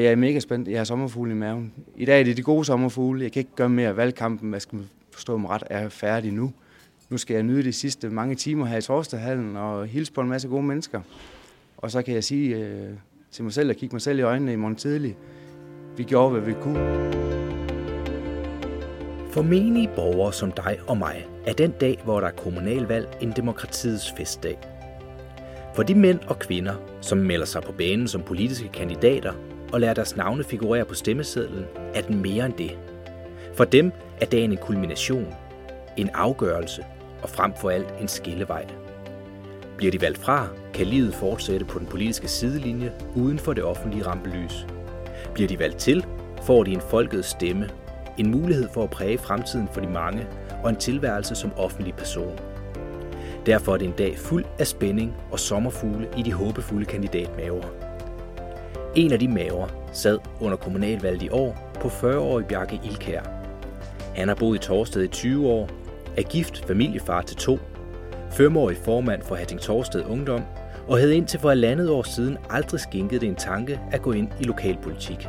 Jeg er mega spændt. Jeg har sommerfugle i maven. I dag er det de gode sommerfugle. Jeg kan ikke gøre mere. Valgkampen, hvad skal man forstå mig ret, er færdig nu. Nu skal jeg nyde de sidste mange timer her i Torstedhallen og hilse på en masse gode mennesker. Og så kan jeg sige øh, til mig selv og kigge mig selv i øjnene i morgen tidlig. Vi gjorde, hvad vi kunne. For menige borgere som dig og mig er den dag, hvor der er kommunalvalg, en demokratiets festdag. For de mænd og kvinder, som melder sig på banen som politiske kandidater og lader deres navne figurere på stemmesedlen, er den mere end det. For dem er dagen en kulmination, en afgørelse og frem for alt en skillevej. Bliver de valgt fra, kan livet fortsætte på den politiske sidelinje uden for det offentlige rampelys. Bliver de valgt til, får de en folkets stemme, en mulighed for at præge fremtiden for de mange og en tilværelse som offentlig person. Derfor er det en dag fuld af spænding og sommerfugle i de håbefulde kandidatmaver. En af de maver sad under kommunalvalget i år på 40-årig Bjarke Ilkær. Han har boet i Torsted i 20 år, er gift familiefar til to, femårig formand for Hatting Torsted Ungdom og havde indtil for halvandet år siden aldrig skænket det en tanke at gå ind i lokalpolitik.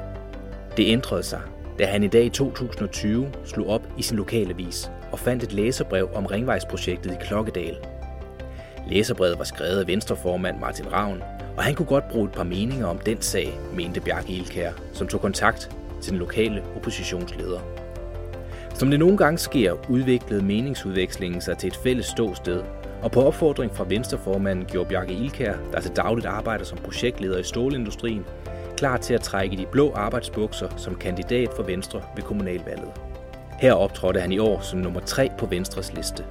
Det ændrede sig, da han i dag i 2020 slog op i sin lokalavis og fandt et læserbrev om ringvejsprojektet i Klokkedal. Læserbrevet var skrevet af venstreformand Martin Ravn, og han kunne godt bruge et par meninger om den sag, mente Bjarke Ilkær, som tog kontakt til den lokale oppositionsleder. Som det nogle gange sker, udviklede meningsudvekslingen sig til et fælles ståsted, og på opfordring fra venstreformanden gjorde Bjarke Ilkær, der til dagligt arbejder som projektleder i stålindustrien, klar til at trække de blå arbejdsbukser som kandidat for Venstre ved kommunalvalget. Her optrådte han i år som nummer 3 på Venstres liste.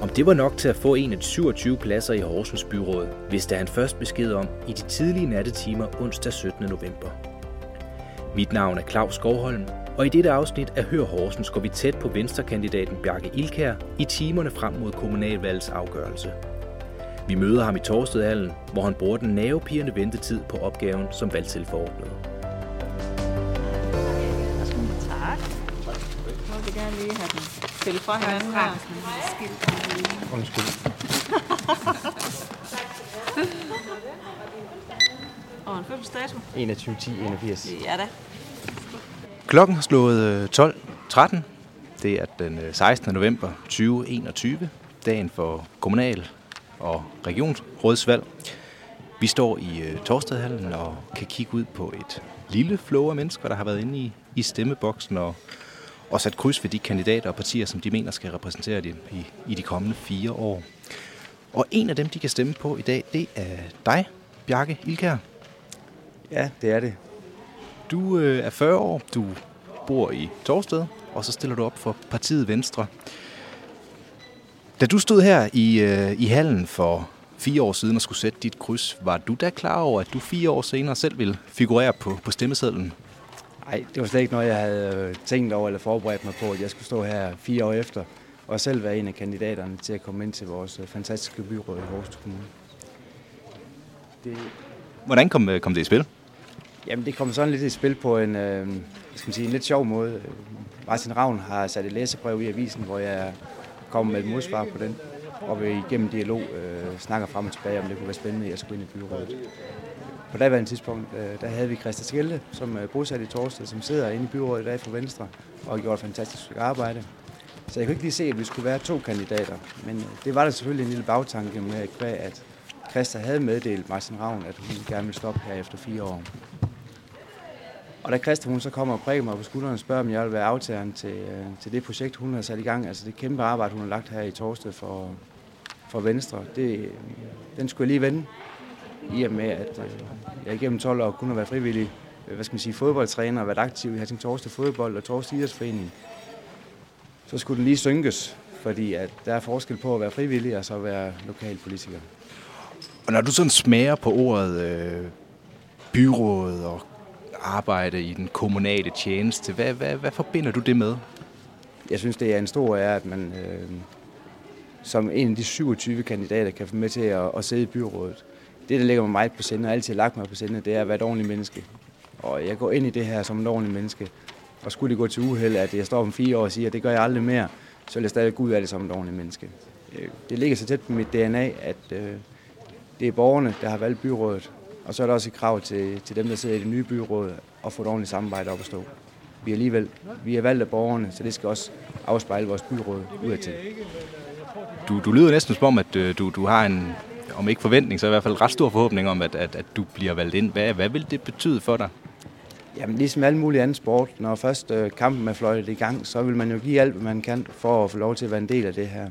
Om det var nok til at få en af de 27 pladser i Horsens byråd, vidste han først besked om i de tidlige nattetimer onsdag 17. november. Mit navn er Claus Skovholm, og i dette afsnit af Hør Horsens går vi tæt på venstrekandidaten Bjarke Ilkær i timerne frem mod kommunalvalgets afgørelse. Vi møder ham i Torstedhallen, hvor han bruger den nervepirrende ventetid på opgaven som valgtilforordnet. Den spille fra hinanden her. Undskyld. Og en fødselsdato. 21 10 81. Ja da. Klokken har slået øh, 12.13. Det er den øh, 16. november 2021, dagen for kommunal- og regionsrådsvalg. Vi står i øh, Torstedhallen og kan kigge ud på et lille flow af mennesker, der har været inde i, i stemmeboksen og, og sat kryds ved de kandidater og partier, som de mener skal repræsentere dem i, i de kommende fire år. Og en af dem, de kan stemme på i dag, det er dig, Bjarke Ilkær. Ja, det er det. Du øh, er 40 år, du bor i Torsted, og så stiller du op for partiet Venstre. Da du stod her i, øh, i hallen for fire år siden og skulle sætte dit kryds, var du da klar over, at du fire år senere selv ville figurere på, på stemmesedlen? Nej, det var slet ikke noget, jeg havde øh, tænkt over eller forberedt mig på, at jeg skulle stå her fire år efter og selv være en af kandidaterne til at komme ind til vores øh, fantastiske byråd i Horsens Kommune. Det, Hvordan kom, øh, kom det i spil? Jamen, det kom sådan lidt i spil på en, øh, skal man sige, en lidt sjov måde. Martin Ravn har sat et læsebrev i avisen, hvor jeg kommer med et modsvar på den, og vi igennem dialog øh, snakker frem og tilbage, om det kunne være spændende, at jeg skulle ind i byrådet. På daværende tidspunkt, øh, der havde vi Christa Skelde, som er bosat i Torsted, som sidder inde i byrådet i dag for Venstre, og har gjort et fantastisk stykke arbejde. Så jeg kunne ikke lige se, at vi skulle være to kandidater, men øh, det var der selvfølgelig en lille bagtanke med, at Christa havde meddelt Martin Ravn, at hun gerne ville stoppe her efter fire år. Og da Christa hun så kommer og prikker mig på skulderen og spørger, om jeg vil være aftageren til, til det projekt, hun har sat i gang, altså det kæmpe arbejde, hun har lagt her i Torsted for, for Venstre, det, den skulle jeg lige vende, i og med, at øh, jeg igennem 12 år kun har været frivillig øh, hvad skal man sige, fodboldtræner og været aktiv i Hatting Torsted Fodbold og Torsted Idrætsforening. Så skulle den lige synkes, fordi at der er forskel på at være frivillig og så at være lokalpolitiker. Og når du sådan smager på ordet øh, byråd og arbejde i den kommunale tjeneste, hvad, hvad, hvad forbinder du det med? Jeg synes, det er en stor ære, at man øh, som en af de 27 kandidater kan få med til at, at sidde i byrådet. Det, der ligger mig meget på sinde, og altid har lagt mig på sinde, det er at være et ordentligt menneske. Og jeg går ind i det her som et ordentligt menneske. Og skulle det gå til uheld, at jeg står om fire år og siger, at det gør jeg aldrig mere, så vil jeg stadig gå ud af det som et ordentligt menneske. Øh, det ligger så tæt på mit DNA, at øh, det er borgerne, der har valgt byrådet. Og så er der også et krav til, til dem, der sidder i det nye byråd, at få et ordentligt samarbejde op at stå. Vi er alligevel vi er valgt af borgerne, så det skal også afspejle vores byråd udadtil. Du, du lyder næsten som om, at øh, du, du har en, om ikke forventning, så i hvert fald ret stor forhåbning om, at, at, at du bliver valgt ind. Hvad, hvad vil det betyde for dig? Jamen, ligesom alle mulige andre sport, når først øh, kampen er fløjtet i gang, så vil man jo give alt, hvad man kan for at få lov til at være en del af det her.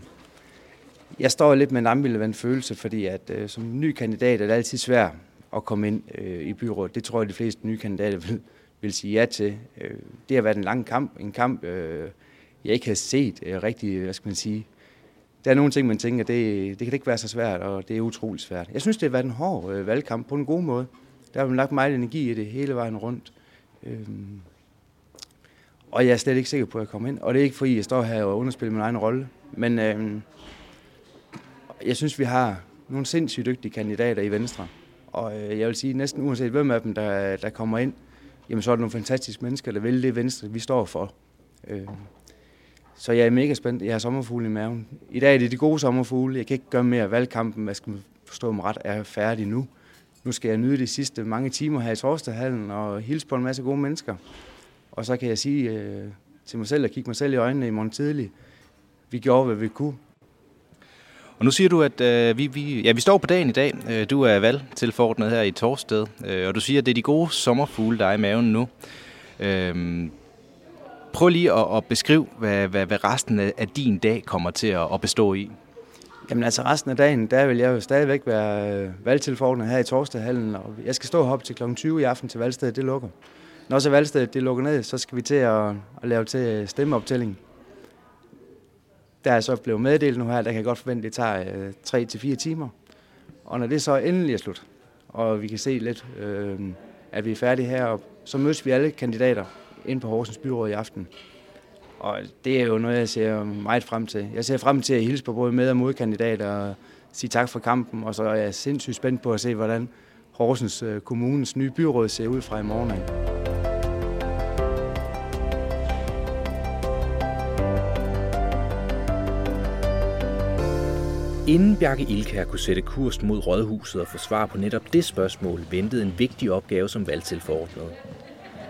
Jeg står lidt med en ambivalent følelse, fordi at øh, som ny kandidat er det altid svært at komme ind øh, i byrådet. Det tror jeg, de fleste nye kandidater vil, vil sige ja til. Øh, det har været en lang kamp, en kamp, øh, jeg ikke har set øh, rigtig, hvad skal man sige. Der er nogle ting, man tænker, det, det kan ikke være så svært, og det er utrolig svært. Jeg synes, det har været en hård øh, valgkamp på en god måde. Der har man lagt meget energi i det hele vejen rundt. Øhm, og jeg er slet ikke sikker på, at jeg kommer ind. Og det er ikke, fordi jeg står her og underspiller min egen rolle. Men øhm, jeg synes, vi har nogle sindssygt dygtige kandidater i Venstre. Og øh, jeg vil sige, næsten uanset hvem af dem, der, der kommer ind, jamen så er det nogle fantastiske mennesker, der vil det Venstre, vi står for. Øh, så jeg er mega spændt. Jeg har sommerfugle i maven. I dag er det de gode sommerfugle. Jeg kan ikke gøre mere. Valgkampen, hvad skal man forstå mig ret, er færdig nu. Nu skal jeg nyde de sidste mange timer her i Torstedhallen og hilse på en masse gode mennesker. Og så kan jeg sige øh, til mig selv og kigge mig selv i øjnene i morgen tidlig. Vi gjorde, hvad vi kunne. Og nu siger du, at øh, vi, vi, ja, vi står på dagen i dag. Øh, du er valgtilforordnet her i Torsted, øh, og du siger, at det er de gode sommerfugle, der er i maven nu. Øh, prøv lige at, at beskrive, hvad, hvad, hvad resten af din dag kommer til at, at bestå i. Jamen altså resten af dagen, der vil jeg jo stadigvæk være øh, valgtilforordnet her i Torsdaghallen, og jeg skal stå heroppe til kl. 20 i aften til valgstedet, det lukker. Når så valgstedet det lukker ned, så skal vi til at, at lave til øh, stemmeoptælling. Der er så blevet meddelt nu her, der kan jeg godt forvente, at det tager øh, 3-4 timer. Og når det så endelig er slut, og vi kan se lidt, øh, at vi er færdige heroppe, så mødes vi alle kandidater ind på Horsens Byråd i aften. Og det er jo noget, jeg ser meget frem til. Jeg ser frem til at hilse på både med- og modkandidater og sige tak for kampen, og så er jeg sindssygt spændt på at se, hvordan Horsens Kommunes Kommunens nye byråd ser ud fra i morgen af. Inden Bjarke Ilkær kunne sætte kurs mod Rådhuset og få svar på netop det spørgsmål, ventede en vigtig opgave som valgtilforordnet.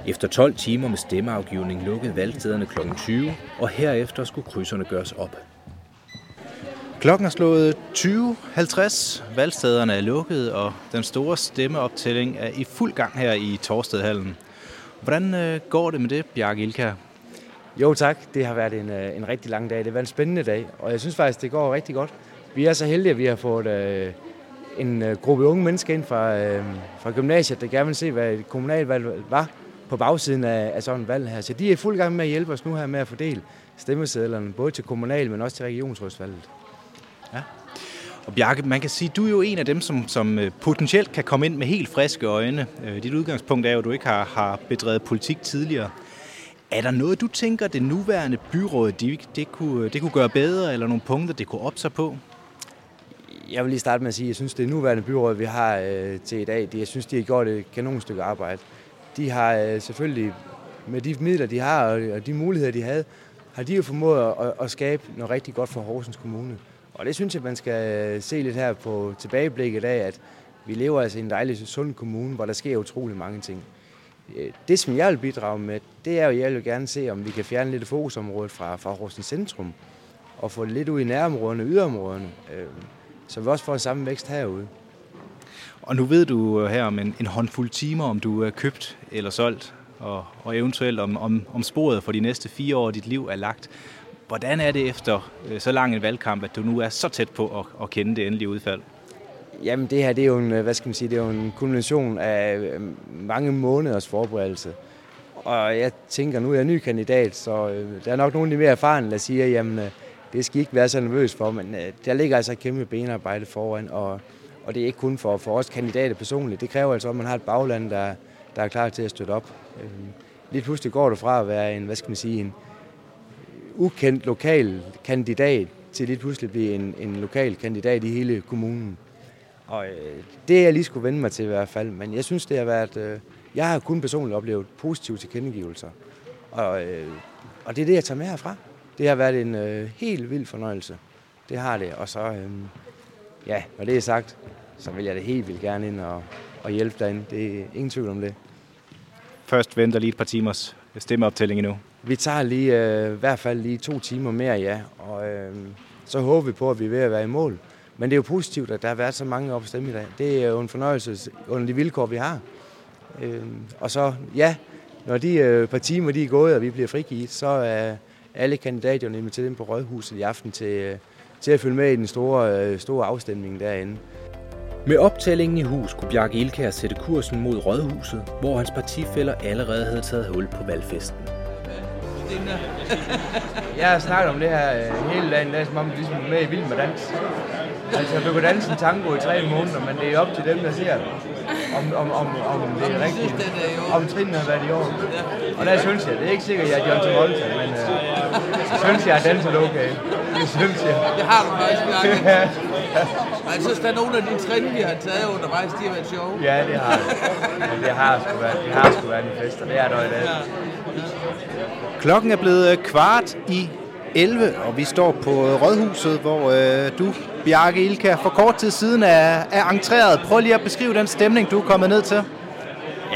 Efter 12 timer med stemmeafgivning lukkede valgstederne kl. 20, og herefter skulle krydserne gøres op. Klokken er slået 20.50. Valgstederne er lukket, og den store stemmeoptælling er i fuld gang her i Torstedhallen. Hvordan øh, går det med det, Bjarke Ilkær? Jo tak, det har været en, øh, en rigtig lang dag. Det har været en spændende dag, og jeg synes faktisk, det går rigtig godt. Vi er så heldige, at vi har fået øh, en øh, gruppe unge mennesker ind fra, øh, fra gymnasiet, der gerne vil se, hvad et kommunalvalg var på bagsiden af, af sådan et valg her. Så de er i fuld gang med at hjælpe os nu her med at fordele stemmesedlerne, både til kommunal, men også til regionsrådsvalget. Ja. Og Bjarke, man kan sige, du er jo en af dem, som, som øh, potentielt kan komme ind med helt friske øjne. Øh, dit udgangspunkt er jo, at du ikke har, har bedrevet politik tidligere. Er der noget, du tænker, det nuværende byråd, det, det, kunne, det kunne gøre bedre, eller nogle punkter, det kunne op sig på? Jeg vil lige starte med at sige, at jeg synes, det nuværende byråd, vi har øh, til i dag, det, jeg synes, de har gjort et kanon stykke arbejde. De har øh, selvfølgelig, med de midler, de har, og, de muligheder, de havde, har de jo formået at, at skabe noget rigtig godt for Horsens Kommune. Og det synes jeg, man skal øh, se lidt her på tilbageblikket af, at vi lever altså i en dejlig, sund kommune, hvor der sker utrolig mange ting. Øh, det, som jeg vil bidrage med, det er jo, jeg vil gerne se, om vi kan fjerne lidt fokusområdet fra, fra Horsens centrum, og få det lidt ud i nærområderne, yderområderne, så vi også får samme vækst herude. Og nu ved du øh, her om en, en håndfuld timer, om du er købt eller solgt, og, og eventuelt om, om, om sporet for de næste fire år, dit liv er lagt. Hvordan er det efter øh, så lang en valgkamp, at du nu er så tæt på at, at kende det endelige udfald? Jamen det her, det er jo en, øh, hvad skal man sige, det er jo en kulmination af mange måneders forberedelse. Og jeg tænker, nu er jeg ny kandidat, så der er nok nogle af de mere erfarne, der siger, jamen det skal I ikke være så nervøs for, men der ligger altså et kæmpe benarbejde foran, og, og det er ikke kun for, for os kandidater personligt. Det kræver altså, at man har et bagland, der, der er klar til at støtte op. Øhm, lige pludselig går du fra at være en, hvad skal man sige, en, ukendt lokal kandidat til lige pludselig blive en, en lokal kandidat i hele kommunen. Og øh, det er jeg lige skulle vende mig til i hvert fald. Men jeg synes, det har været... Øh, jeg har kun personligt oplevet positive tilkendegivelser. Og, øh, og det er det, jeg tager med herfra. Det har været en øh, helt vild fornøjelse. Det har det. Og så, øh, ja, når det er sagt, så vil jeg det helt vildt gerne ind og, at hjælpe derinde. Det er ingen tvivl om det. Først venter lige et par timers stemmeoptælling endnu. Vi tager lige, øh, i hvert fald lige to timer mere, ja. Og øh, så håber vi på, at vi er ved at være i mål. Men det er jo positivt, at der har været så mange op at stemme i dag. Det er jo en fornøjelse under de vilkår, vi har. Øh, og så, ja, når de øh, par timer de er gået, og vi bliver frigivet, så er alle kandidaterne inviteret ind på Rådhuset i aften til, øh, til at følge med i den store, øh, store afstemning derinde. Med optællingen i hus kunne Bjarke Ilkær sætte kursen mod Rådhuset, hvor hans partifælder allerede havde taget hul på valgfesten. Jeg har snakket om det her øh, hele dagen, det er som om det ligesom er med i Vild med Dans. Altså, du kan danse en tango i tre måneder, men det er op til dem, der ser det. Om, om, om, om det er rigtigt. Om trinene har været i år. Og der synes jeg, det er ikke sikkert, at jeg er John Travolta, men øh, synes jeg, at danser er okay. Det synes jeg. Det har du faktisk, Bjarke. Jeg synes, der er nogle af de trin, vi har taget undervejs, de har været sjove. Ja, det har det. Men det har sgu været, det har sgu været en fest, og det er der i dag. Klokken er blevet øh, kvart i 11, og vi står på øh, Rådhuset, hvor øh, du, Bjarke Ilkær, for kort tid siden er, er entreret. Prøv lige at beskrive den stemning, du er kommet ned til.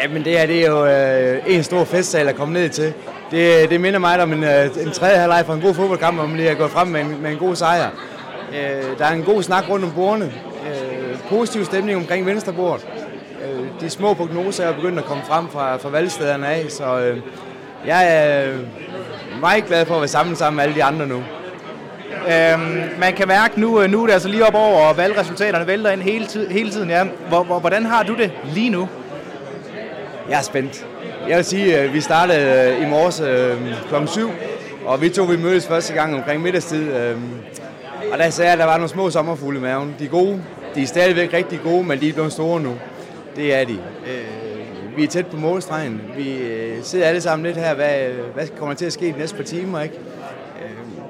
Ja, men det her det er jo øh, en stor festsal at komme ned til. Det, det minder mig om en, øh, en tredje halvleg fra en god fodboldkamp, hvor man lige er gået frem med en, med en god sejr. Øh, der er en god snak rundt om bordene. Øh, positiv stemning omkring venstrebordet. Øh, de små prognoser er begyndt at komme frem fra, fra valgstederne af, så øh, jeg er meget glad for at være sammen sammen med alle de andre nu. Øhm, man kan mærke nu, øh, nu er det altså lige op over, og valgresultaterne vælter ind hele, tid, hele tiden. Ja. Hvor, hvor, hvordan har du det lige nu? Jeg er spændt. Jeg vil sige, at vi startede øh, i morges øh, kl. 7, og vi to vi mødtes første gang omkring middagstid. Og der sagde jeg, at der var nogle små sommerfugle i maven. De er gode. De er stadigvæk rigtig gode, men de er blevet store nu. Det er de. Vi er tæt på målstregen. Vi sidder alle sammen lidt her. Hvad, hvad kommer til at ske de næste par timer? Ikke?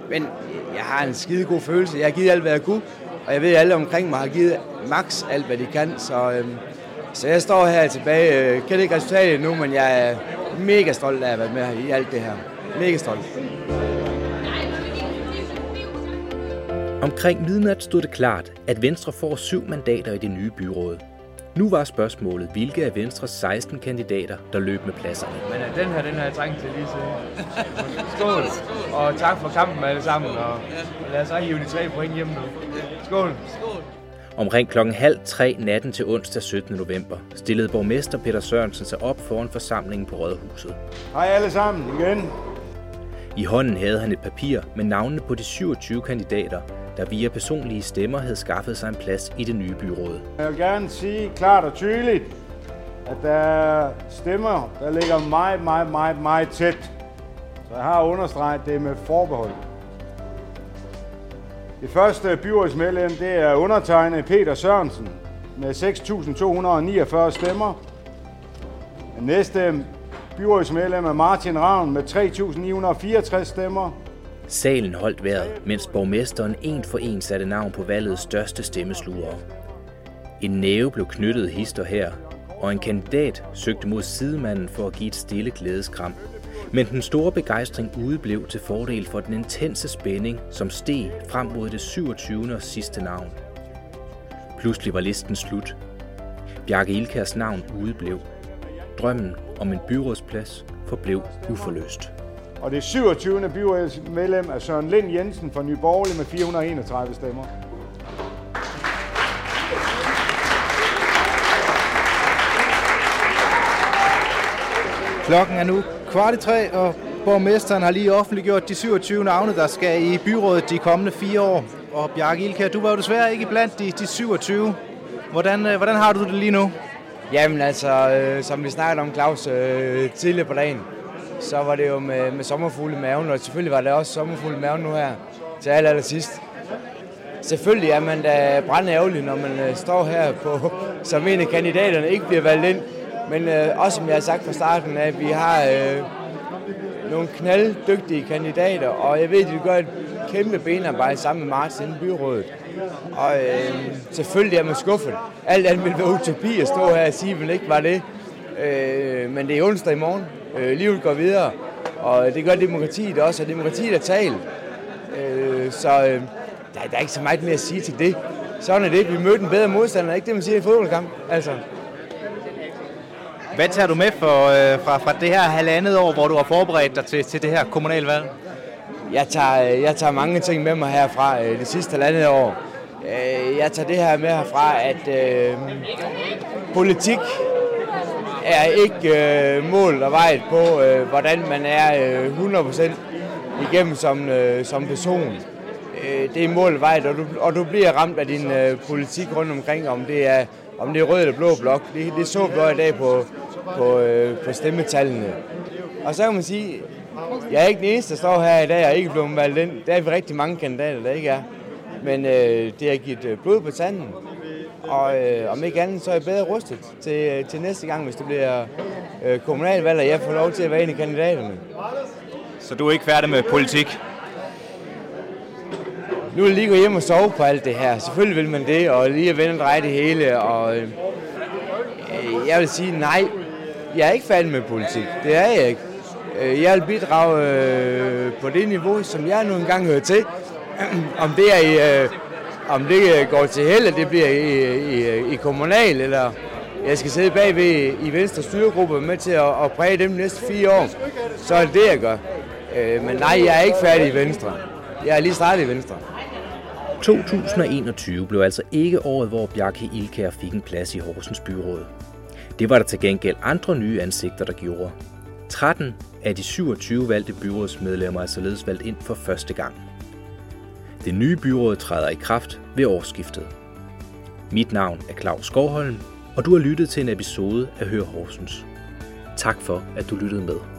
Men jeg har en skide god følelse. Jeg har givet alt, hvad jeg kunne. Og jeg ved, at alle omkring mig har givet max alt, hvad de kan. Så, øh, så jeg står her tilbage. Jeg kender ikke resultatet nu, men jeg er mega stolt af at være med i alt det her. Mega stolt. Omkring midnat stod det klart, at Venstre får syv mandater i det nye byråd. Nu var spørgsmålet, hvilke af Venstres 16 kandidater, der løb med pladserne. Men øh, den her, den har jeg trængt til lige siden. Skål, og tak for kampen alle sammen, og lad os så hive de tre point hjem nu. Skål. Omkring klokken halv tre natten til onsdag 17. november stillede borgmester Peter Sørensen sig op foran forsamlingen på Rådhuset. Hej alle sammen igen. I hånden havde han et papir med navnene på de 27 kandidater, der via personlige stemmer havde skaffet sig en plads i det nye byråd. Jeg vil gerne sige klart og tydeligt, at der er stemmer, der ligger meget, meget, meget, meget tæt. Så jeg har understreget det med forbehold. Det første byrådsmedlem, det er undertegnet Peter Sørensen med 6.249 stemmer. Den næste byrådsmedlem er Martin Ravn med 3.964 stemmer. Salen holdt vejret, mens borgmesteren en for en satte navn på valgets største stemmeslugere. En næve blev knyttet hister her, og en kandidat søgte mod sidemanden for at give et stille glædeskram. Men den store begejstring udeblev til fordel for den intense spænding, som steg frem mod det 27. og sidste navn. Pludselig var listen slut. Bjarke Ilkærs navn udeblev. Drømmen om en byrådsplads forblev uforløst. Og det 27. byrådsmedlem er Søren Lind Jensen fra Nye Borgerlige med 431 stemmer. Klokken er nu kvart i tre, og borgmesteren har lige offentliggjort de 27 navne, der skal i byrådet de kommende fire år. Og Bjarke Ilkær, du var jo desværre ikke blandt de, de 27. Hvordan, øh, hvordan har du det lige nu? Jamen altså, øh, som vi snakkede om, Claus, øh, tidligere på dagen, så var det jo med, med sommerfugle i maven, og selvfølgelig var det også sommerfugle i maven nu her til aller, aller sidst. Selvfølgelig er man da brændende ærgerlig, når man øh, står her på, som en af kandidaterne ikke bliver valgt ind. Men øh, også som jeg har sagt fra starten, at vi har øh, nogle knalddygtige kandidater, og jeg ved, at de gør et kæmpe benarbejde sammen med Martin i byrådet. Og øh, selvfølgelig er man skuffet. Alt andet ville være utopi at stå her og sige, at man ikke var det. Øh, men det er onsdag i morgen. Øh, livet går videre, og det gør demokratiet også, og demokratiet er talt. Øh, så øh, der, der er ikke så meget mere at sige til det. Sådan er det. Vi mødte en bedre modstander, ikke det, man siger i fodboldkamp. Altså, hvad tager du med for, øh, fra, fra det her halvandet år, hvor du har forberedt dig til, til det her kommunalvalg? Jeg tager, øh, jeg tager mange ting med mig herfra øh, det sidste halvandet år. Øh, jeg tager det her med herfra, at øh, politik er ikke øh, mål og vejet på, øh, hvordan man er øh, 100% igennem som, øh, som person. Øh, det er mål og vejet, og du, og du bliver ramt af din øh, politik rundt omkring, om det er, om det er rød eller blå blok. Det, det så vi i dag på, på, øh, på stemmetallene. Og så kan man sige, jeg er ikke den eneste, der står her i dag og ikke blevet valgt ind. Der er vi rigtig mange kandidater, der ikke er. Men øh, det har givet øh, blod på tanden. Og øh, om ikke andet, så er jeg bedre rustet til, øh, til næste gang, hvis det bliver øh, kommunalvalg, og jeg får lov til at være en af kandidaterne. Så du er ikke færdig med politik? Nu vil jeg lige gå hjem og sove på alt det her. Selvfølgelig vil man det, og lige at vende og dreje det hele. Og, øh, jeg vil sige nej. Jeg er ikke færdig med politik. Det er jeg ikke. Øh, jeg vil bidrage øh, på det niveau, som jeg nu engang hører til. om det er i, øh, om det øh, går til held, det bliver i, i, i kommunal, eller jeg skal sidde bagved i Venstre styregruppe med til at, at præge dem de næste fire år, så er det det, jeg gør. Øh, men nej, jeg er ikke færdig i Venstre. Jeg er lige startet i Venstre. 2021 blev altså ikke året, hvor Bjarke Ilkær fik en plads i Horsens byråd. Det var der til gengæld andre nye ansigter, der gjorde. 13 af de 27 valgte byrådsmedlemmer er således valgt ind for første gang. Det nye byråd træder i kraft ved årsskiftet. Mit navn er Claus Skovholm, og du har lyttet til en episode af Hør Horsens. Tak for, at du lyttede med.